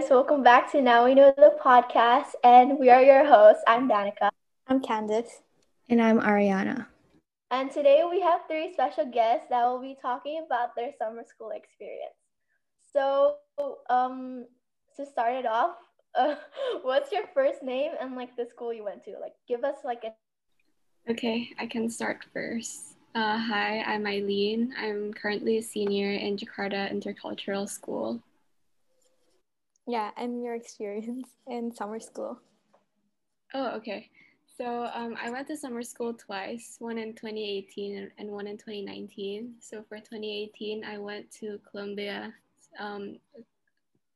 guys, welcome back to Now We Know the podcast, and we are your hosts. I'm Danica. I'm Candice. And I'm Ariana. And today we have three special guests that will be talking about their summer school experience. So, um, to start it off, uh, what's your first name and like the school you went to? Like, give us like a. Okay, I can start first. Uh, hi, I'm Eileen. I'm currently a senior in Jakarta Intercultural School. Yeah, and your experience in summer school. Oh, okay. So um, I went to summer school twice, one in 2018 and one in 2019. So for 2018, I went to Columbia um,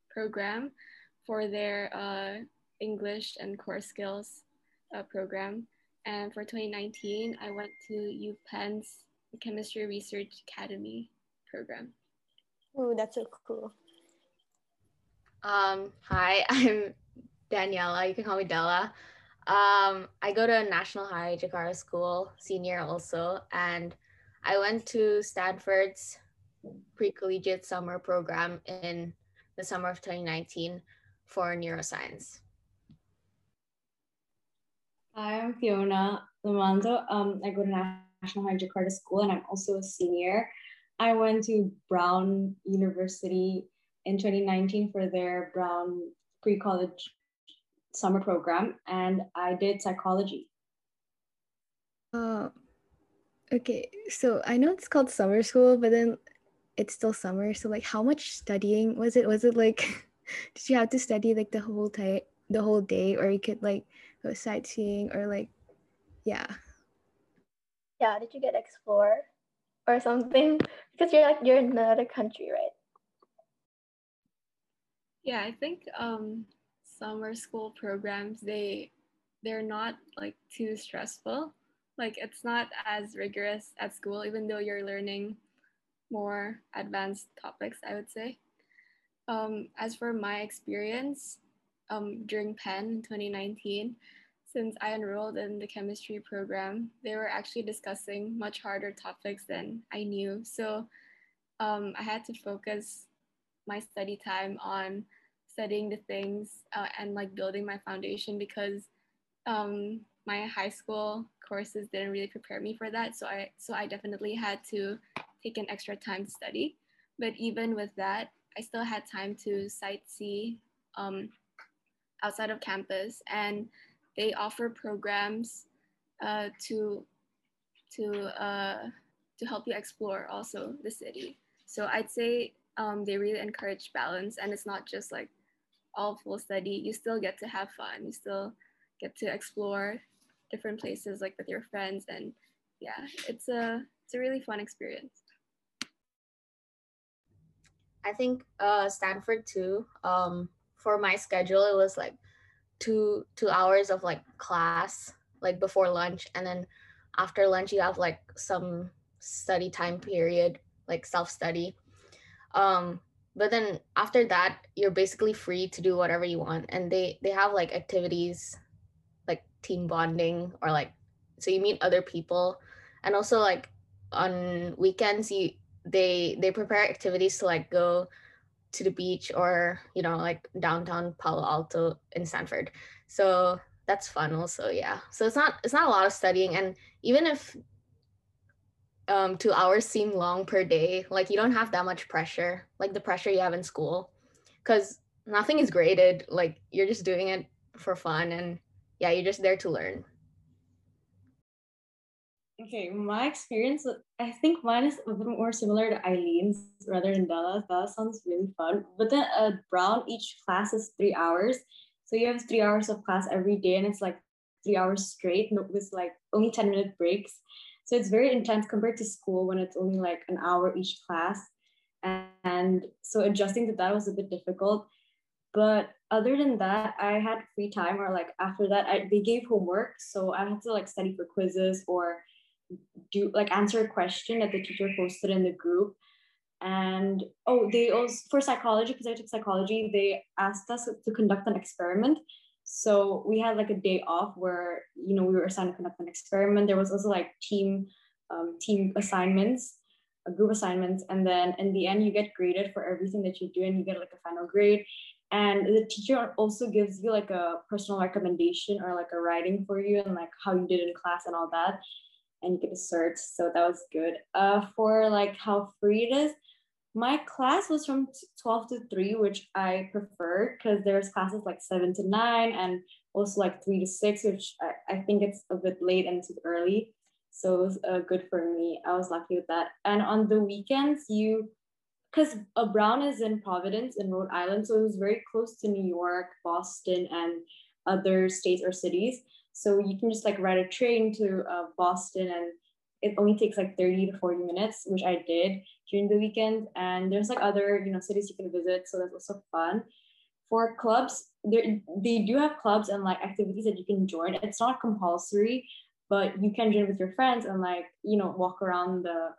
program for their uh, English and core skills uh, program. And for 2019, I went to UPenn's Chemistry Research Academy program. Oh, that's so cool. Um, hi, I'm Daniela. You can call me Della. Um, I go to National High Jakarta School, senior also, and I went to Stanford's pre-collegiate summer program in the summer of 2019 for neuroscience. Hi, I'm Fiona Lamanzo. Um, I go to National High Jakarta School and I'm also a senior. I went to Brown University in 2019 for their Brown pre-college summer program and I did psychology. Uh, okay, so I know it's called summer school, but then it's still summer. So like how much studying was it? Was it like did you have to study like the whole time the whole day or you could like go sightseeing or like yeah. Yeah, did you get explore or something? Because you're like you're in another country, right? Yeah, I think um summer school programs they they're not like too stressful. Like it's not as rigorous at school even though you're learning more advanced topics i would say. Um, as for my experience um, during penn in 2019 since i enrolled in the chemistry program they were actually discussing much harder topics than i knew. So um, i had to focus my study time on studying the things uh, and like building my foundation because um, my high school courses didn't really prepare me for that. So I so I definitely had to take an extra time to study. But even with that, I still had time to sightsee um, outside of campus, and they offer programs uh, to to uh, to help you explore also the city. So I'd say um, they really encourage balance, and it's not just like all full study, you still get to have fun. You still get to explore different places like with your friends and yeah, it's a it's a really fun experience. I think uh Stanford too. Um for my schedule it was like two two hours of like class like before lunch and then after lunch you have like some study time period like self study um but then after that you're basically free to do whatever you want and they they have like activities like team bonding or like so you meet other people. And also like on weekends you they they prepare activities to like go to the beach or you know like downtown palo alto in stanford. So that's fun also yeah. So it's not it's not a lot of studying and even if um, two hours seem long per day. Like you don't have that much pressure, like the pressure you have in school, because nothing is graded. Like you're just doing it for fun, and yeah, you're just there to learn. Okay, my experience, I think mine is a bit more similar to Eileen's rather than Della's. Bella sounds really fun. But then at uh, Brown, each class is three hours. So you have three hours of class every day, and it's like three hours straight with like only 10 minute breaks. So it's very intense compared to school when it's only like an hour each class. And so adjusting to that was a bit difficult. But other than that, I had free time or like after that, I, they gave homework. So I had to like study for quizzes or do like answer a question that the teacher posted in the group. And oh, they also for psychology, because I took psychology, they asked us to conduct an experiment. So we had like a day off where you know we were assigned to conduct an experiment. There was also like team um, team assignments, uh, group assignments, and then in the end you get graded for everything that you do, and you get like a final grade. and the teacher also gives you like a personal recommendation or like a writing for you and like how you did in class and all that and you get a cert so that was good uh for like how free it is my class was from 12 to 3 which i preferred because there's classes like 7 to 9 and also like 3 to 6 which i, I think it's a bit late and too early. So it was uh, good for me. I was lucky with that. And on the weekends you because uh, Brown is in Providence in Rhode Island, so it was very close to New York, Boston, and other states or cities. So you can just like ride a train to uh, Boston, and it only takes like 30 to 40 minutes, which I did during the weekend. And there's like other you know cities you can visit, so that's also fun. For clubs, there they do have clubs and like activities that you can join. It's not compulsory, but you can join with your friends and like you know walk around the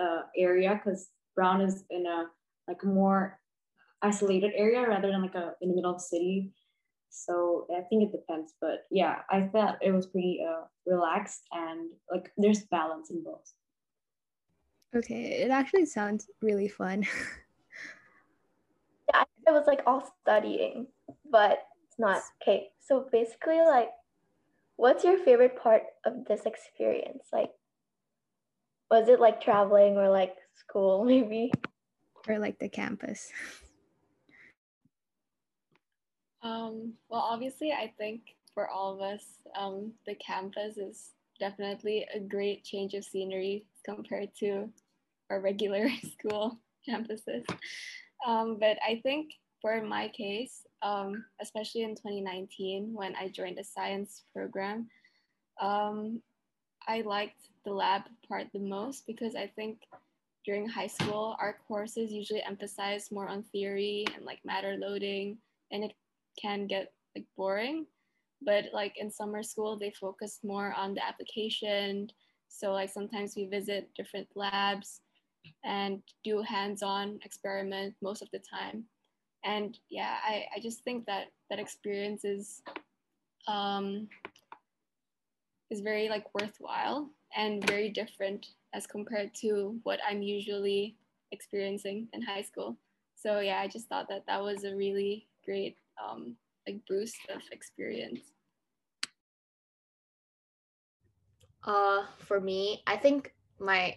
uh, area because Brown is in a like more isolated area rather than like a in the middle of the city. So I think it depends, but yeah, I felt it was pretty uh, relaxed and like there's balance in both. Okay, it actually sounds really fun. yeah, it was like all studying, but it's not. Okay, so basically, like, what's your favorite part of this experience? Like, was it like traveling or like school maybe or like the campus um, well obviously i think for all of us um, the campus is definitely a great change of scenery compared to our regular school campuses. Um, but i think for my case um, especially in 2019 when i joined a science program um, i liked the lab part the most because i think during high school, our courses usually emphasize more on theory and like matter loading, and it can get like boring. But like in summer school, they focus more on the application. So like sometimes we visit different labs and do hands-on experiment most of the time. And yeah, I, I just think that that experience is um, is very like worthwhile and very different as compared to what I'm usually experiencing in high school. So yeah, I just thought that that was a really great um, like boost of experience. Uh, for me, I think my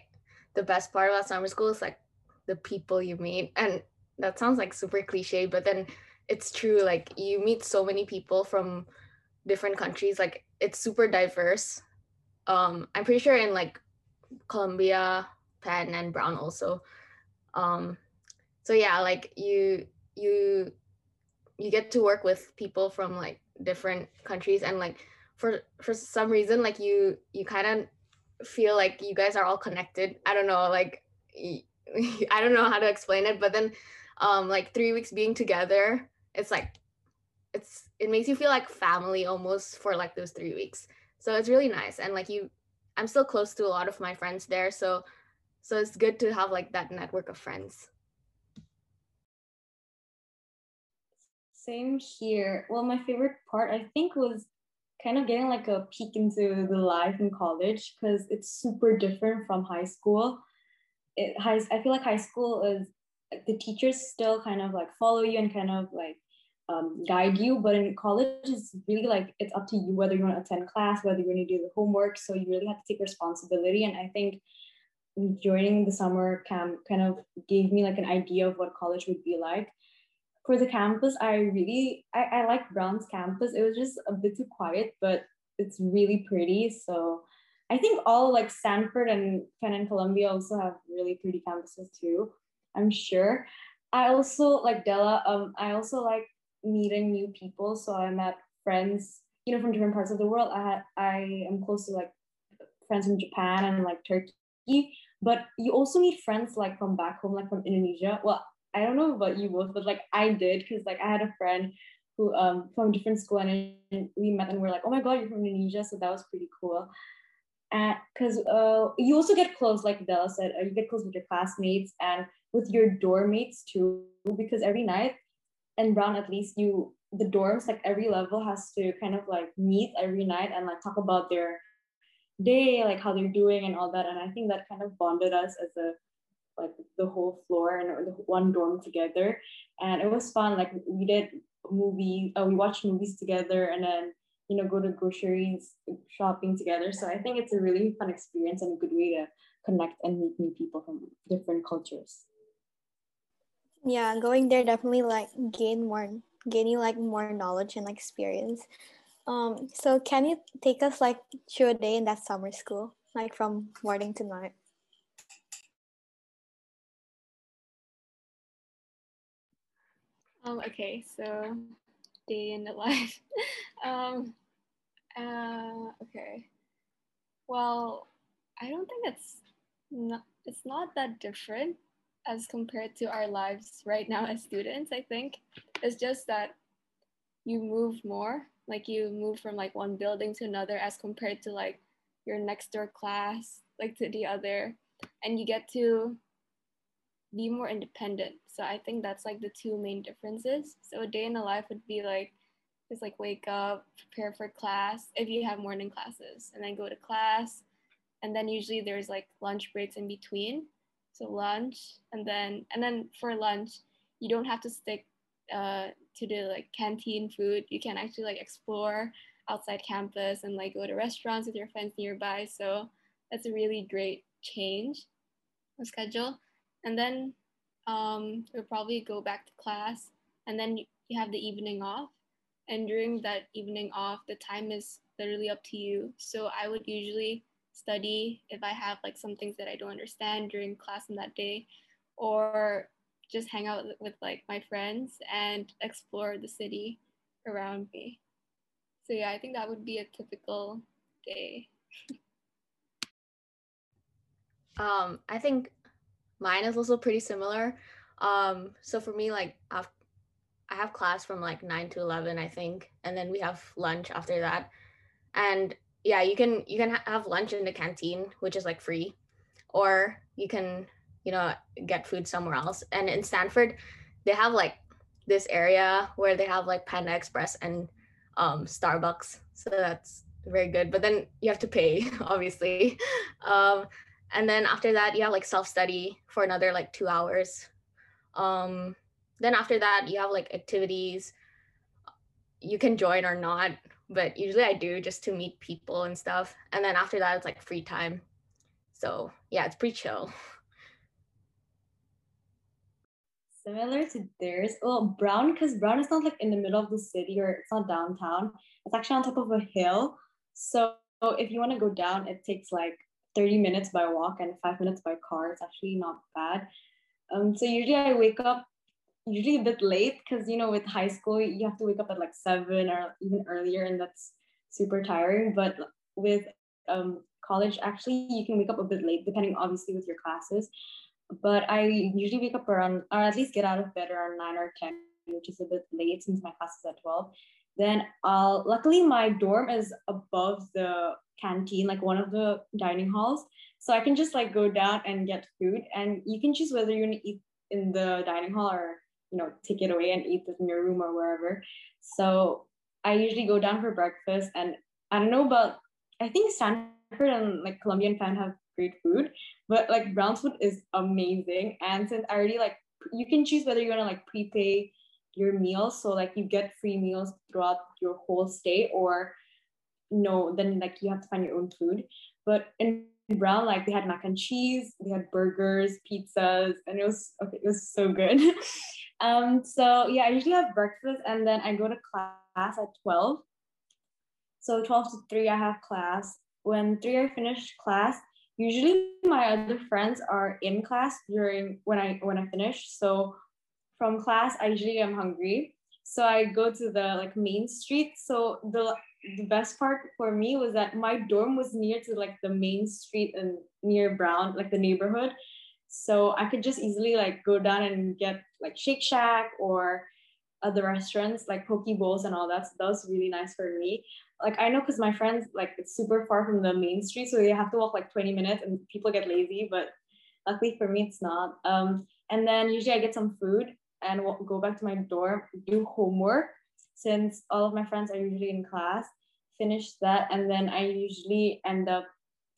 the best part about summer school is like the people you meet, and that sounds like super cliche, but then it's true. Like you meet so many people from different countries. Like it's super diverse. Um, I'm pretty sure in like Columbia, Penn, and Brown also. Um, so yeah, like you you you get to work with people from like different countries and like for for some reason like you you kind of feel like you guys are all connected i don't know like i don't know how to explain it but then um like three weeks being together it's like it's it makes you feel like family almost for like those three weeks so it's really nice and like you I'm still close to a lot of my friends there. So so it's good to have like that network of friends. Same here. Well, my favorite part I think was kind of getting like a peek into the life in college because it's super different from high school. It high, I feel like high school is the teachers still kind of like follow you and kind of like um, guide you. But in college, it's really like it's up to you whether you want to attend class, whether you want to do the homework. So you really have to take responsibility. And I think joining the summer camp kind of gave me like an idea of what college would be like. For the campus, I really I, I like Brown's campus. It was just a bit too quiet, but it's really pretty. So I think all like Stanford and Penn and Columbia also have really pretty campuses too. I'm sure. I also like Della. Um, I also like meeting new people. So I met friends, you know, from different parts of the world. I had I am close to like friends from Japan and like Turkey. But you also meet friends like from back home, like from Indonesia. Well, I don't know about you both, but like I did because like I had a friend who um from a different school and we met and we are like, oh my god, you're from Indonesia, so that was pretty cool. And because uh, you also get close, like Della said, uh, you get close with your classmates and with your dorm mates too, because every night and Brown, at least you the dorms like every level has to kind of like meet every night and like talk about their day, like how they're doing and all that. And I think that kind of bonded us as a like the whole floor and the one dorm together, and it was fun. Like we did movie, uh, we watched movies together, and then you know go to groceries shopping together. So I think it's a really fun experience and a good way to connect and meet new people from different cultures. Yeah, going there definitely like gain more gaining like more knowledge and experience. Um, so can you take us like through a day in that summer school, like from morning to night? Um, okay, so day in the life. um, uh, okay. Well, I don't think it's not it's not that different as compared to our lives right now as students. I think it's just that you move more like you move from like one building to another as compared to like your next door class like to the other and you get to be more independent so i think that's like the two main differences so a day in the life would be like just like wake up prepare for class if you have morning classes and then go to class and then usually there's like lunch breaks in between so lunch and then and then for lunch you don't have to stick uh, to the like canteen food. You can actually like explore outside campus and like go to restaurants with your friends nearby. So that's a really great change of schedule. And then um, you'll probably go back to class and then you have the evening off. And during that evening off, the time is literally up to you. So I would usually study if I have like some things that I don't understand during class in that day, or just hang out with like my friends and explore the city around me. So yeah, I think that would be a typical day. um, I think mine is also pretty similar. Um, so for me, like I have class from like nine to eleven, I think, and then we have lunch after that. And yeah, you can you can ha- have lunch in the canteen, which is like free, or you can you know, get food somewhere else. And in Stanford, they have like this area where they have like Panda Express and um, Starbucks. So that's very good. But then you have to pay, obviously. Um, and then after that, you have like self study for another like two hours. Um, then after that, you have like activities you can join or not, but usually I do just to meet people and stuff. And then after that, it's like free time. So yeah, it's pretty chill. similar to theirs. Well, Brown, because Brown is not like in the middle of the city or it's not downtown. It's actually on top of a hill. So if you want to go down, it takes like 30 minutes by walk and five minutes by car. It's actually not bad. Um, so usually I wake up usually a bit late because you know with high school you have to wake up at like seven or even earlier and that's super tiring. But with um, college, actually you can wake up a bit late depending obviously with your classes but I usually wake up around, or at least get out of bed around 9 or 10, which is a bit late since my class is at 12. Then I'll, luckily my dorm is above the canteen, like one of the dining halls. So I can just like go down and get food and you can choose whether you're gonna eat in the dining hall or, you know, take it away and eat it in your room or wherever. So I usually go down for breakfast and I don't know about, I think Stanford and like Columbia and Penn have great food, but like Brown's food is amazing. And since I already like, you can choose whether you're gonna like prepay your meals, so like you get free meals throughout your whole stay, or no, then like you have to find your own food. But in Brown, like they had mac and cheese, they had burgers, pizzas, and it was okay, it was so good. um, so yeah, I usually have breakfast and then I go to class at 12. So 12 to 3, I have class. When 3 I finish class, usually my other friends are in class during when I when I finish. So from class, I usually am hungry. So I go to the like main street. So the the best part for me was that my dorm was near to like the main street and near Brown, like the neighborhood. So I could just easily like go down and get like Shake Shack or other restaurants like poke bowls and all that. So that was really nice for me like I know because my friends like it's super far from the main street, so they have to walk like 20 minutes, and people get lazy. But luckily for me, it's not. Um, and then usually I get some food and go back to my dorm, do homework since all of my friends are usually in class. Finish that, and then I usually end up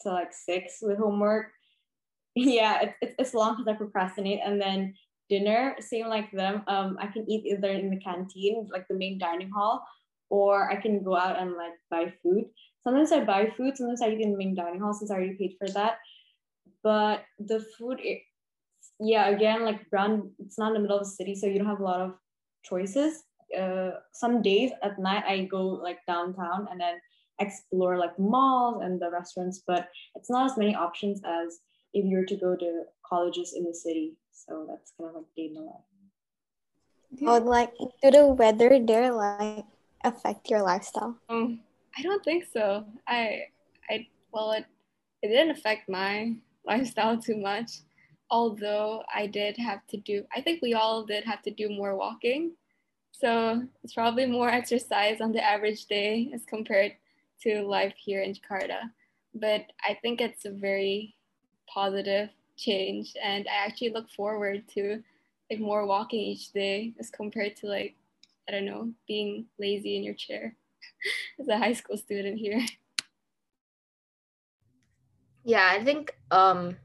to like six with homework. yeah, it's, it's, long because I procrastinate. And then dinner, same like them. Um, I can eat either in the canteen, like the main dining hall, or I can go out and like buy food. Sometimes I buy food, sometimes I eat in the main dining hall since I already paid for that. But the food, yeah, again, like Brown, it's not in the middle of the city, so you don't have a lot of choices. Uh, some days at night I go like downtown and then explore like malls and the restaurants, but it's not as many options as if you were to go to colleges in the city. So that's kind of like day in the life. Oh, like do the weather there like affect your lifestyle? Um, I don't think so. I, I well, it it didn't affect my lifestyle too much. Although I did have to do, I think we all did have to do more walking. So it's probably more exercise on the average day as compared to life here in Jakarta. But I think it's a very positive change and I actually look forward to like more walking each day as compared to like I don't know being lazy in your chair as a high school student here. Yeah, I think um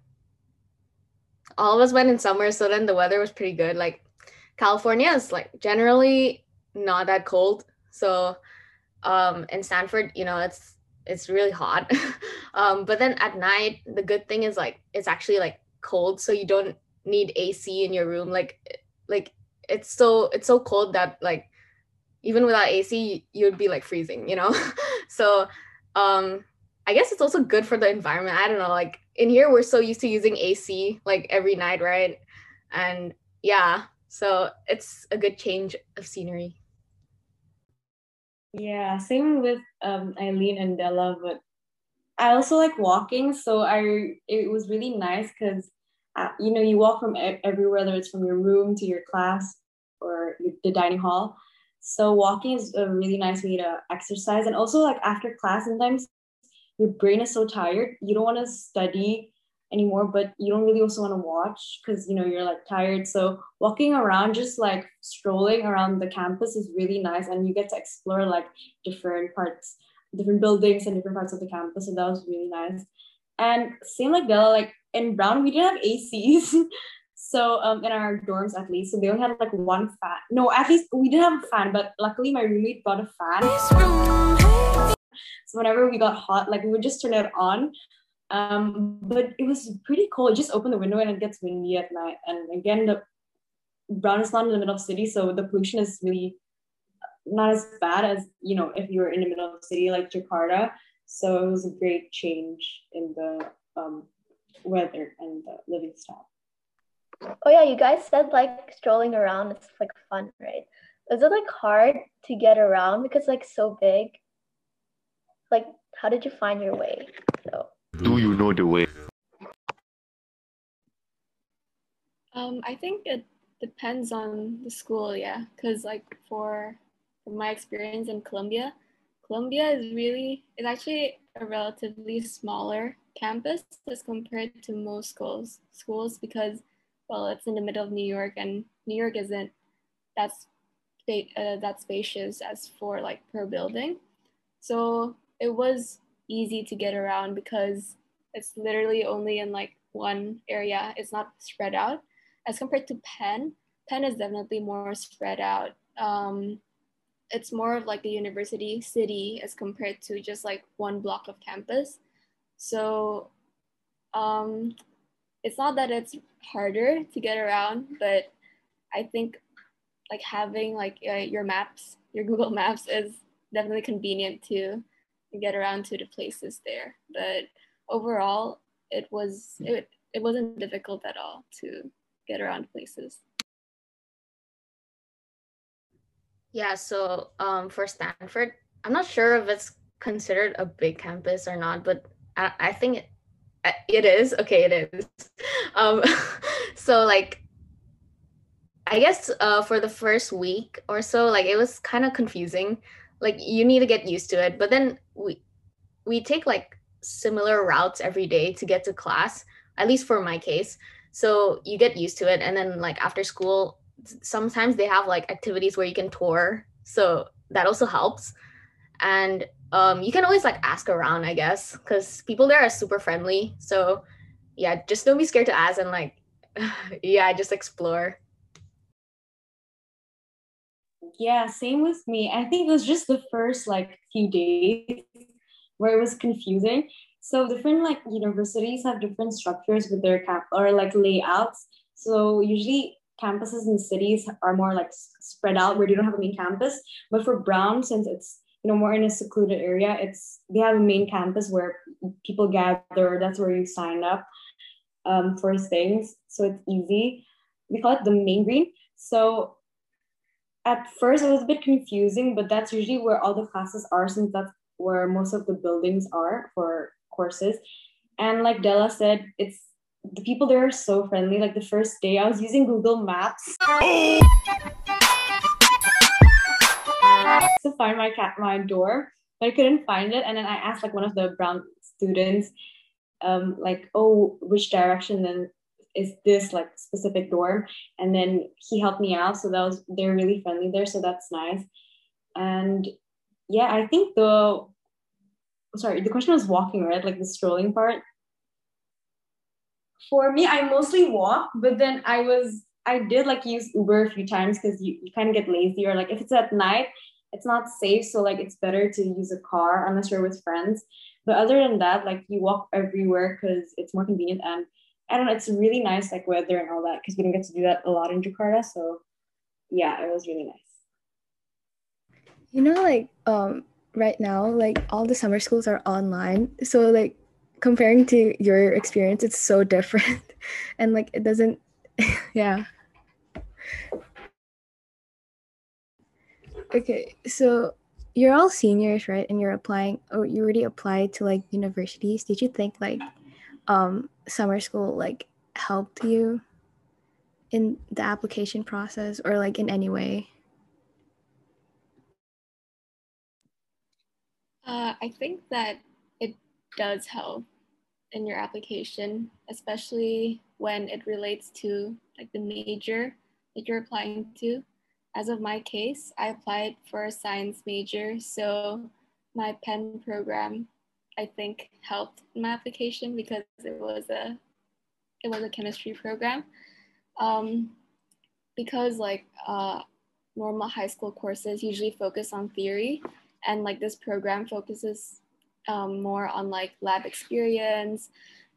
all of us went in summer, so then the weather was pretty good. Like California is like generally not that cold. So um in Stanford, you know, it's it's really hot. um, but then at night, the good thing is like it's actually like cold, so you don't need AC in your room. Like like it's so it's so cold that like even without AC, you'd be like freezing, you know. so um, I guess it's also good for the environment. I don't know, like in here we're so used to using AC like every night, right? And yeah, so it's a good change of scenery. Yeah, same with um, Eileen and Della, but I also like walking. So I it was really nice because uh, you know you walk from everywhere, whether it's from your room to your class or the dining hall. So walking is a really nice way to exercise, and also like after class, sometimes your brain is so tired you don't want to study anymore but you don't really also want to watch because you know you're like tired. So walking around just like strolling around the campus is really nice and you get to explore like different parts different buildings and different parts of the campus so that was really nice. And same like Della, like in Brown we didn't have ACs so um in our dorms at least so they only had like one fan. No at least we didn't have a fan but luckily my roommate brought a fan so whenever we got hot like we would just turn it on um, but it was pretty cold. Just open the window and it gets windy at night. And again, the Brown is not in the middle of the city, so the pollution is really not as bad as you know if you were in the middle of the city like Jakarta. So it was a great change in the um, weather and the living style. Oh yeah, you guys said like strolling around is like fun, right? Is it like hard to get around because like so big? Like, how did you find your way? So do you know the way? Um, I think it depends on the school, yeah. Because like for, for my experience in Columbia, Columbia is really is actually a relatively smaller campus as compared to most schools schools because well it's in the middle of New York and New York isn't that's uh, that spacious as for like per building. So it was easy to get around because it's literally only in like one area. It's not spread out. As compared to Penn, Penn is definitely more spread out. Um, it's more of like a university city as compared to just like one block of campus. So um, it's not that it's harder to get around, but I think like having like uh, your maps, your Google Maps is definitely convenient to get around to the places there. But overall, it was it, it wasn't difficult at all to get around places. Yeah, so um, for Stanford, I'm not sure if it's considered a big campus or not, but I, I think it, it is. Okay, it is. Um, so like, I guess uh, for the first week or so, like it was kind of confusing. Like you need to get used to it, but then we we take like similar routes every day to get to class, at least for my case. So you get used to it. And then, like, after school, sometimes they have like activities where you can tour. So that also helps. And um, you can always like ask around, I guess, because people there are super friendly. So yeah, just don't be scared to ask and like, yeah, just explore. Yeah, same with me. I think it was just the first like few days where it was confusing. So different like universities have different structures with their camp or like layouts. So usually campuses in cities are more like spread out where you don't have a main campus. But for Brown, since it's you know more in a secluded area, it's they have a main campus where people gather. That's where you sign up um, for things. So it's easy. We call it the main green. So at first it was a bit confusing, but that's usually where all the classes are since that's where most of the buildings are for courses. And like Della said, it's the people there are so friendly. Like the first day, I was using Google Maps to find my cat my door, but I couldn't find it. And then I asked like one of the brown students, um, like, oh, which direction then is this like specific dorm and then he helped me out so that was they're really friendly there so that's nice. And yeah i think the sorry the question was walking right? Like the strolling part? For me i mostly walk but then i was i did like use uber a few times because you, you kind of get lazy or like if it's at night it's not safe so like it's better to use a car unless you're with friends. But other than that like you walk everywhere because it's more convenient and I don't know, it's really nice like weather and all that because we don't get to do that a lot in Jakarta. So yeah, it was really nice. You know, like um right now, like all the summer schools are online. So like comparing to your experience, it's so different. and like it doesn't yeah. Okay, so you're all seniors, right? And you're applying or you already applied to like universities. Did you think like um summer school like helped you in the application process or like in any way? Uh, I think that it does help in your application, especially when it relates to like the major that you're applying to. As of my case, I applied for a science major, so my Penn program I think helped my application because it was a it was a chemistry program. Um, because like uh, normal high school courses usually focus on theory, and like this program focuses um, more on like lab experience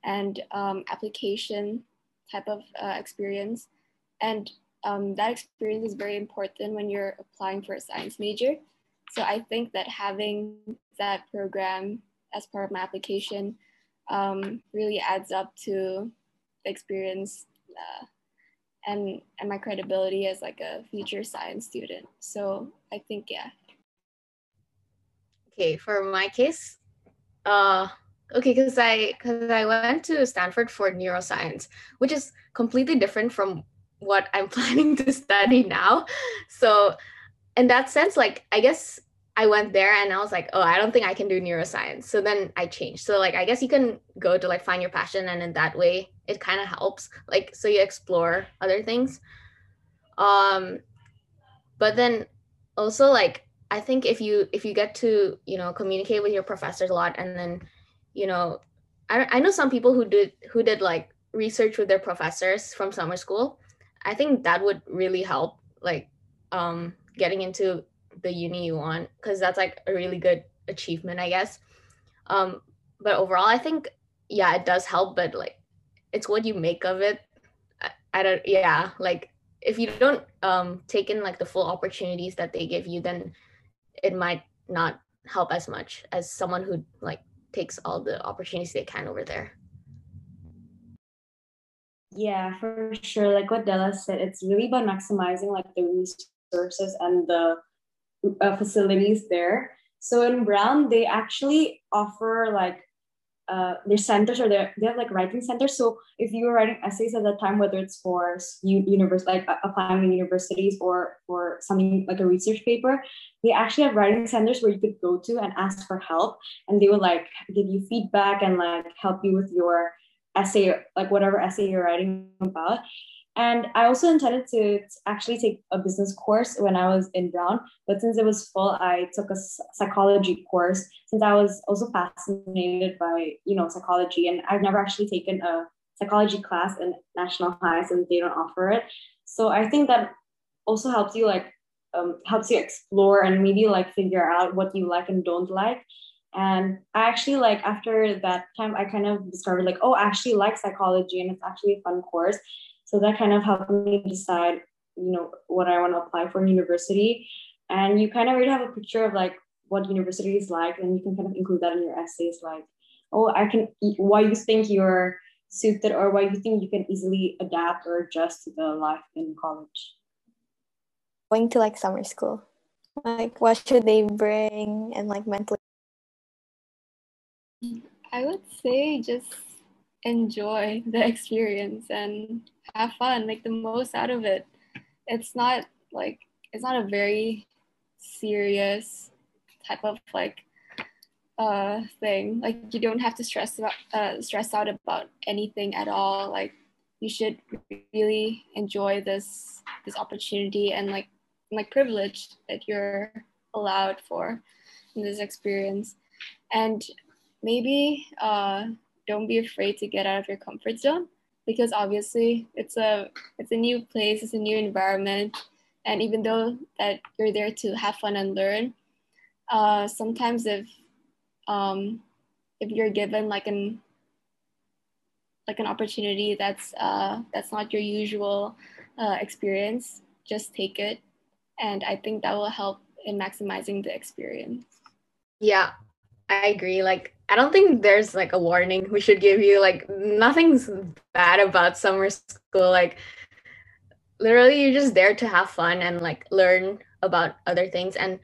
and um, application type of uh, experience, and um, that experience is very important when you're applying for a science major. So I think that having that program as part of my application um, really adds up to the experience uh, and and my credibility as like a future science student. So I think yeah. Okay, for my case, uh, okay, because I because I went to Stanford for neuroscience, which is completely different from what I'm planning to study now. So, in that sense, like I guess I went there and I was like, oh, I don't think I can do neuroscience. So then I changed. So like I guess you can go to like find your passion and in that way it kind of helps. Like so you explore other things. Um but then also like I think if you if you get to, you know, communicate with your professors a lot and then, you know, I I know some people who did who did like research with their professors from summer school. I think that would really help like um getting into the uni you want because that's like a really good achievement i guess. Um but overall i think yeah it does help but like it's what you make of it. I, I don't yeah like if you don't um take in like the full opportunities that they give you then it might not help as much as someone who like takes all the opportunities they can over there. Yeah for sure. Like what della said it's really about maximizing like the resources and the uh, facilities there. So in Brown, they actually offer like uh, their centers or they have like writing centers. So if you were writing essays at that time, whether it's for universe like applying in universities or for something like a research paper, they actually have writing centers where you could go to and ask for help, and they would like give you feedback and like help you with your essay, like whatever essay you're writing about. And I also intended to actually take a business course when I was in Brown, but since it was full, I took a psychology course since I was also fascinated by, you know, psychology. And I've never actually taken a psychology class in national high since they don't offer it. So I think that also helps you like um, helps you explore and maybe like figure out what you like and don't like. And I actually like after that time, I kind of discovered like, oh, I actually like psychology and it's actually a fun course. So that kind of helped me decide, you know, what I want to apply for in university. And you kind of already have a picture of like what university is like, and you can kind of include that in your essays, like, oh, I can, why you think you're suited or why you think you can easily adapt or adjust to the life in college going to like summer school? Like, what should they bring and like mentally? I would say just enjoy the experience and have fun, make the most out of it. It's not like, it's not a very serious type of like uh thing. Like you don't have to stress about uh stress out about anything at all. Like you should really enjoy this this opportunity and like like privilege that you're allowed for in this experience. And maybe uh, don't be afraid to get out of your comfort zone because obviously it's a it's a new place it's a new environment. And even though that you're there to have fun and learn uh, sometimes if um, if you're given like an like an opportunity that's uh, that's not your usual uh, experience just take it. And I think that will help in maximizing the experience. Yeah, I agree. Like, I don't think there's like a warning we should give you. Like, nothing's bad about summer school. Like, literally, you're just there to have fun and like learn about other things. And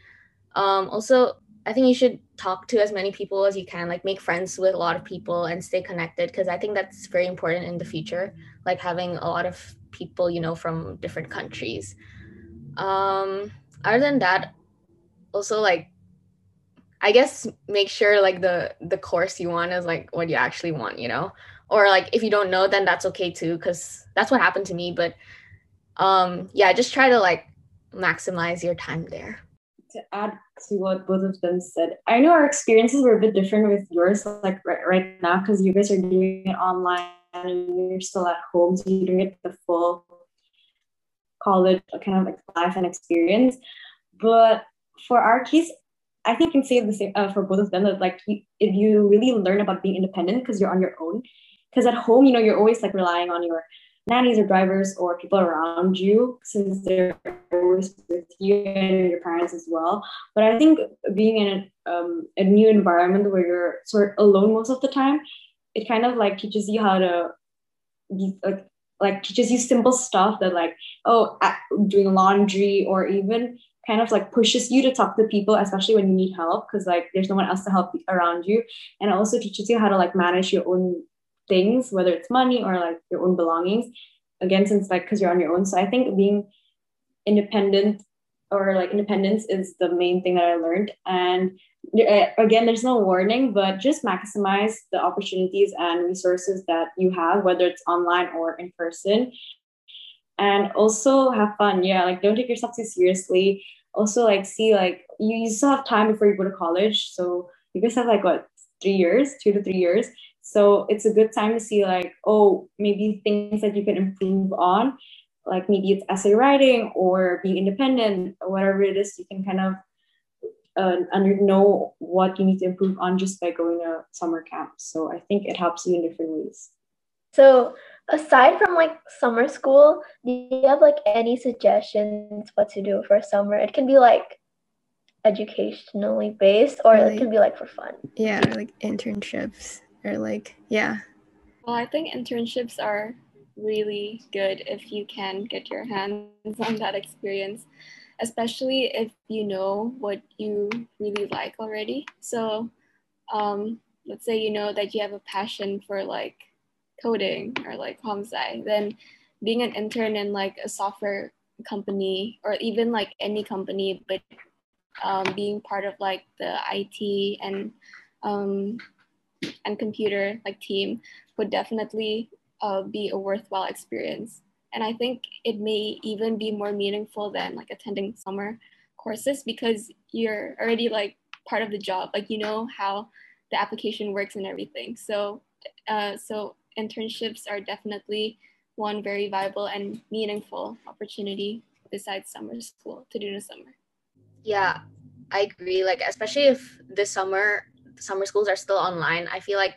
um, also, I think you should talk to as many people as you can, like make friends with a lot of people and stay connected because I think that's very important in the future, like having a lot of people, you know, from different countries um other than that also like i guess make sure like the the course you want is like what you actually want you know or like if you don't know then that's okay too because that's what happened to me but um yeah just try to like maximize your time there to add to what both of them said i know our experiences were a bit different with yours like right, right now because you guys are doing it online and you're still at home so you're doing it the full college kind of like life and experience. But for our case, I think I can say the same uh, for both of them that like you, if you really learn about being independent because you're on your own. Because at home, you know, you're always like relying on your nannies or drivers or people around you since they're always with you and your parents as well. But I think being in a, um, a new environment where you're sort of alone most of the time, it kind of like teaches you how to be like like teaches you simple stuff that like oh doing laundry or even kind of like pushes you to talk to people especially when you need help because like there's no one else to help around you. And it also teaches you how to like manage your own things whether it's money or like your own belongings. Again since like because you're on your own so i think being independent or like independence is the main thing that i learned. And uh, again there's no warning but just maximize the opportunities and resources that you have whether it's online or in person and also have fun. Yeah like don't take yourself too seriously. Also like see like you, you still have time before you go to college. So you guys have like what three years? Two to three years. So it's a good time to see like oh maybe things that you can improve on. Like maybe it's essay writing or being independent or whatever it is you can kind of uh, and know what you need to improve on just by going to summer camp. So I think it helps you in different ways. So aside from like summer school, do you have like any suggestions what to do for summer? It can be like educationally based or it can be like for fun. Yeah, like internships or like yeah. Well, I think internships are really good if you can get your hands on that experience especially if you know what you really like already. So um, let's say you know that you have a passion for like coding or like comsci, then being an intern in like a software company or even like any company, but um, being part of like the IT and um, and computer like team would definitely uh, be a worthwhile experience. And I think it may even be more meaningful than like attending summer courses because you're already like part of the job. Like you know how the application works and everything. So uh, so internships are definitely one very viable and meaningful opportunity besides summer school to do in the summer. Yeah, I agree. Like especially if this summer summer schools are still online, I feel like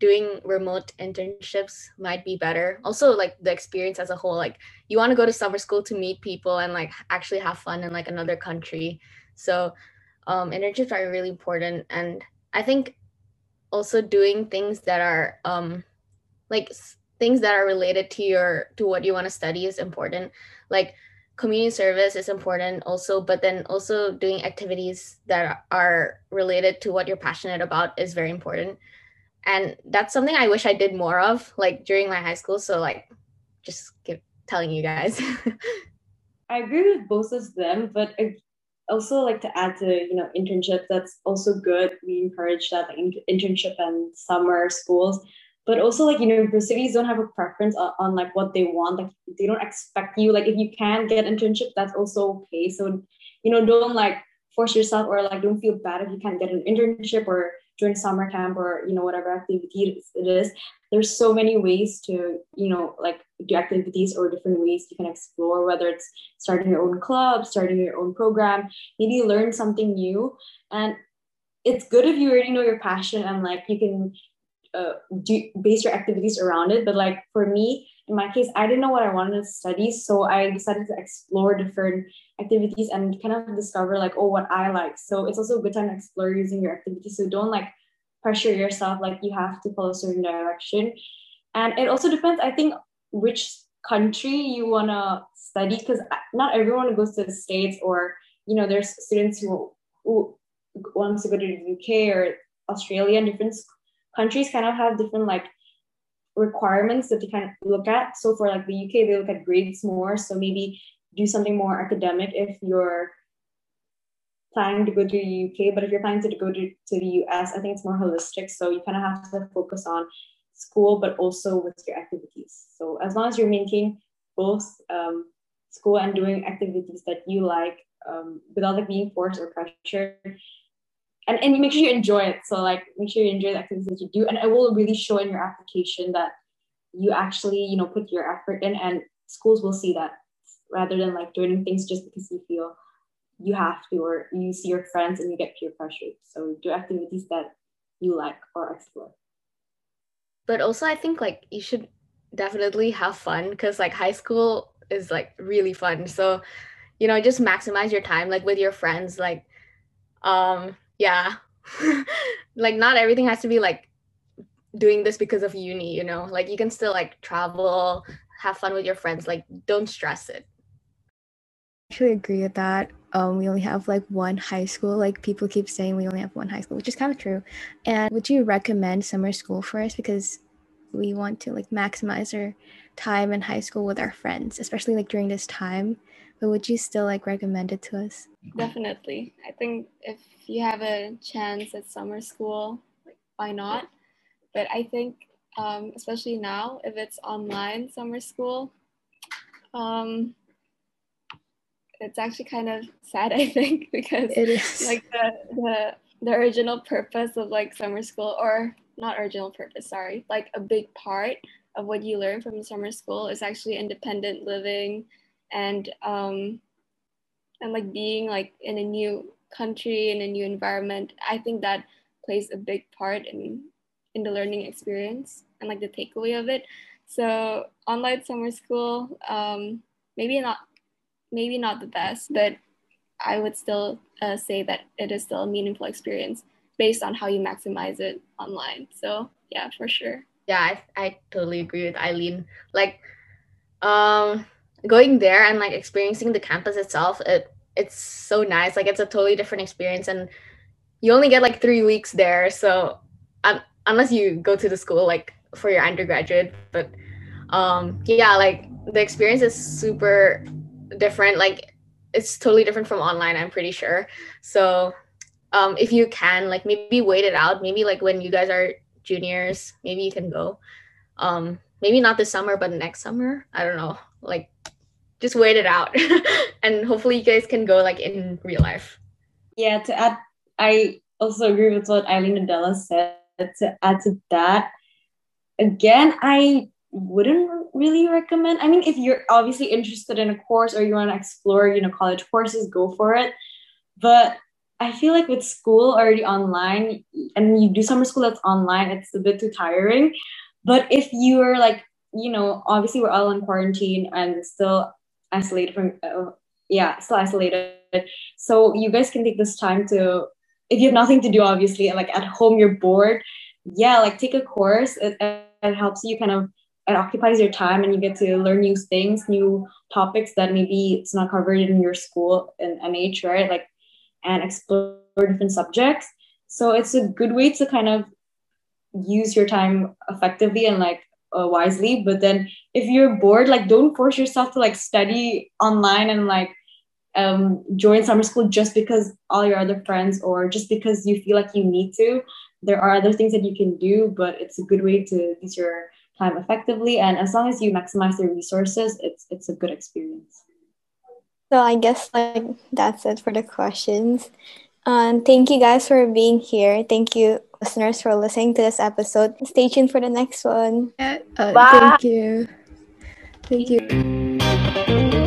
doing remote internships might be better. Also like the experience as a whole, like you want to go to summer school to meet people and like actually have fun in like another country. So um internships are really important and I think also doing things that are um like things that are related to your to what you want to study is important. Like community service is important also but then also doing activities that are related to what you're passionate about is very important. And that's something i wish i did more of like during my high school so like just keep telling you guys. I agree with both of them but i also like to add to you know internship that's also good. We encourage that like, internship and summer schools but also like universities don't have a preference on, on, like what they want. Like they don't expect you like if you can't get internship that's also okay. So you know don't like force yourself or like don't feel bad if you can't get an internship or during summer camp or you know whatever activity it is. There's so many ways to you know like do activities or different ways you can explore whether it's starting your own club starting your own program maybe learn something new. And it's good if you already know your passion and like you can uh, do base your activities around it. But like for me, in my case, I didn't know what I wanted to study, so I decided to explore different activities and kind of discover like oh what I like. So it's also a good time to explore using your activities. So don't like pressure yourself like you have to follow a certain direction. And it also depends, I think, which country you wanna study because not everyone goes to the states or you know there's students who who wants to go to the UK or Australia and different countries kind of have different like requirements that they kind of look at. So for like the UK, they look at grades more. So maybe do something more academic if you're planning to go to the UK. But if you're planning to go to, to the US, I think it's more holistic. So you kind of have to focus on school, but also with your activities. So as long as you maintain both um, school and doing activities that you like um, without like being forced or pressured, and, and make sure you enjoy it. So like make sure you enjoy the activities that you do. And it will really show in your application that you actually, you know, put your effort in and schools will see that rather than like doing things just because you feel you have to or you see your friends and you get peer pressured. So do activities that you like or explore. But also I think like you should definitely have fun because like high school is like really fun. So, you know, just maximize your time like with your friends. Like um yeah. Like not everything has to be like doing this because of uni you know? Like you can still like travel have fun with your friends like don't stress it. I actually agree with that. Um we only have like one high school. Like people keep saying we only have one high school which is kind of true. And would you recommend summer school for us? Because we want to like maximize our time in high school with our friends especially like during this time but would you still like recommend it to us? Definitely. I think if you have a chance at summer school like why not? But i think um, especially now if it's online summer school um, it's actually kind of sad i think because it is. like the, the the original purpose of like summer school or not original purpose sorry like a big part of what you learn from summer school is actually independent living and um, and like being like in a new country in a new environment i think that plays a big part in in the learning experience and like the takeaway of it. So online summer school um, maybe not maybe not the best but i would still uh, say that it is still a meaningful experience based on how you maximize it online. So yeah for sure. Yeah i, I totally agree with eileen. Like um going there and like experiencing the campus itself it it's so nice. Like it's a totally different experience and you only get like three weeks there. So um, unless you go to the school like for your undergraduate but um yeah like the experience is super different. Like it's totally different from online i'm pretty sure. So um if you can like maybe wait it out. Maybe like when you guys are juniors maybe you can go. Um maybe not this summer but next summer. I don't know. Like just wait it out and hopefully you guys can go like in real life yeah to add i also agree with what eileen and della said to add to that again, I wouldn't really recommend. I mean, if you're obviously interested in a course or you want to explore, you know, college courses, go for it. But I feel like with school already online and you do summer school that's online, it's a bit too tiring. But if you're like, you know, obviously we're all in quarantine and still isolated from, uh, yeah, still isolated. So you guys can take this time to, if you have nothing to do, obviously, like at home you're bored, yeah, like take a course. It, it helps you kind of it occupies your time and you get to learn new things, new topics that maybe it's not covered in your school in NH, right? Like, and explore different subjects. So it's a good way to kind of use your time effectively and like uh, wisely. But then if you're bored, like don't force yourself to like study online and like um, join summer school just because all your other friends or just because you feel like you need to. There are other things that you can do, but it's a good way to use your time effectively. And as long as you maximize the resources, it's it's a good experience. So I guess like that's it for the questions. Um, thank you guys for being here. Thank you, listeners, for listening to this episode. Stay tuned for the next one. Yeah, uh, Thank you. Thank you.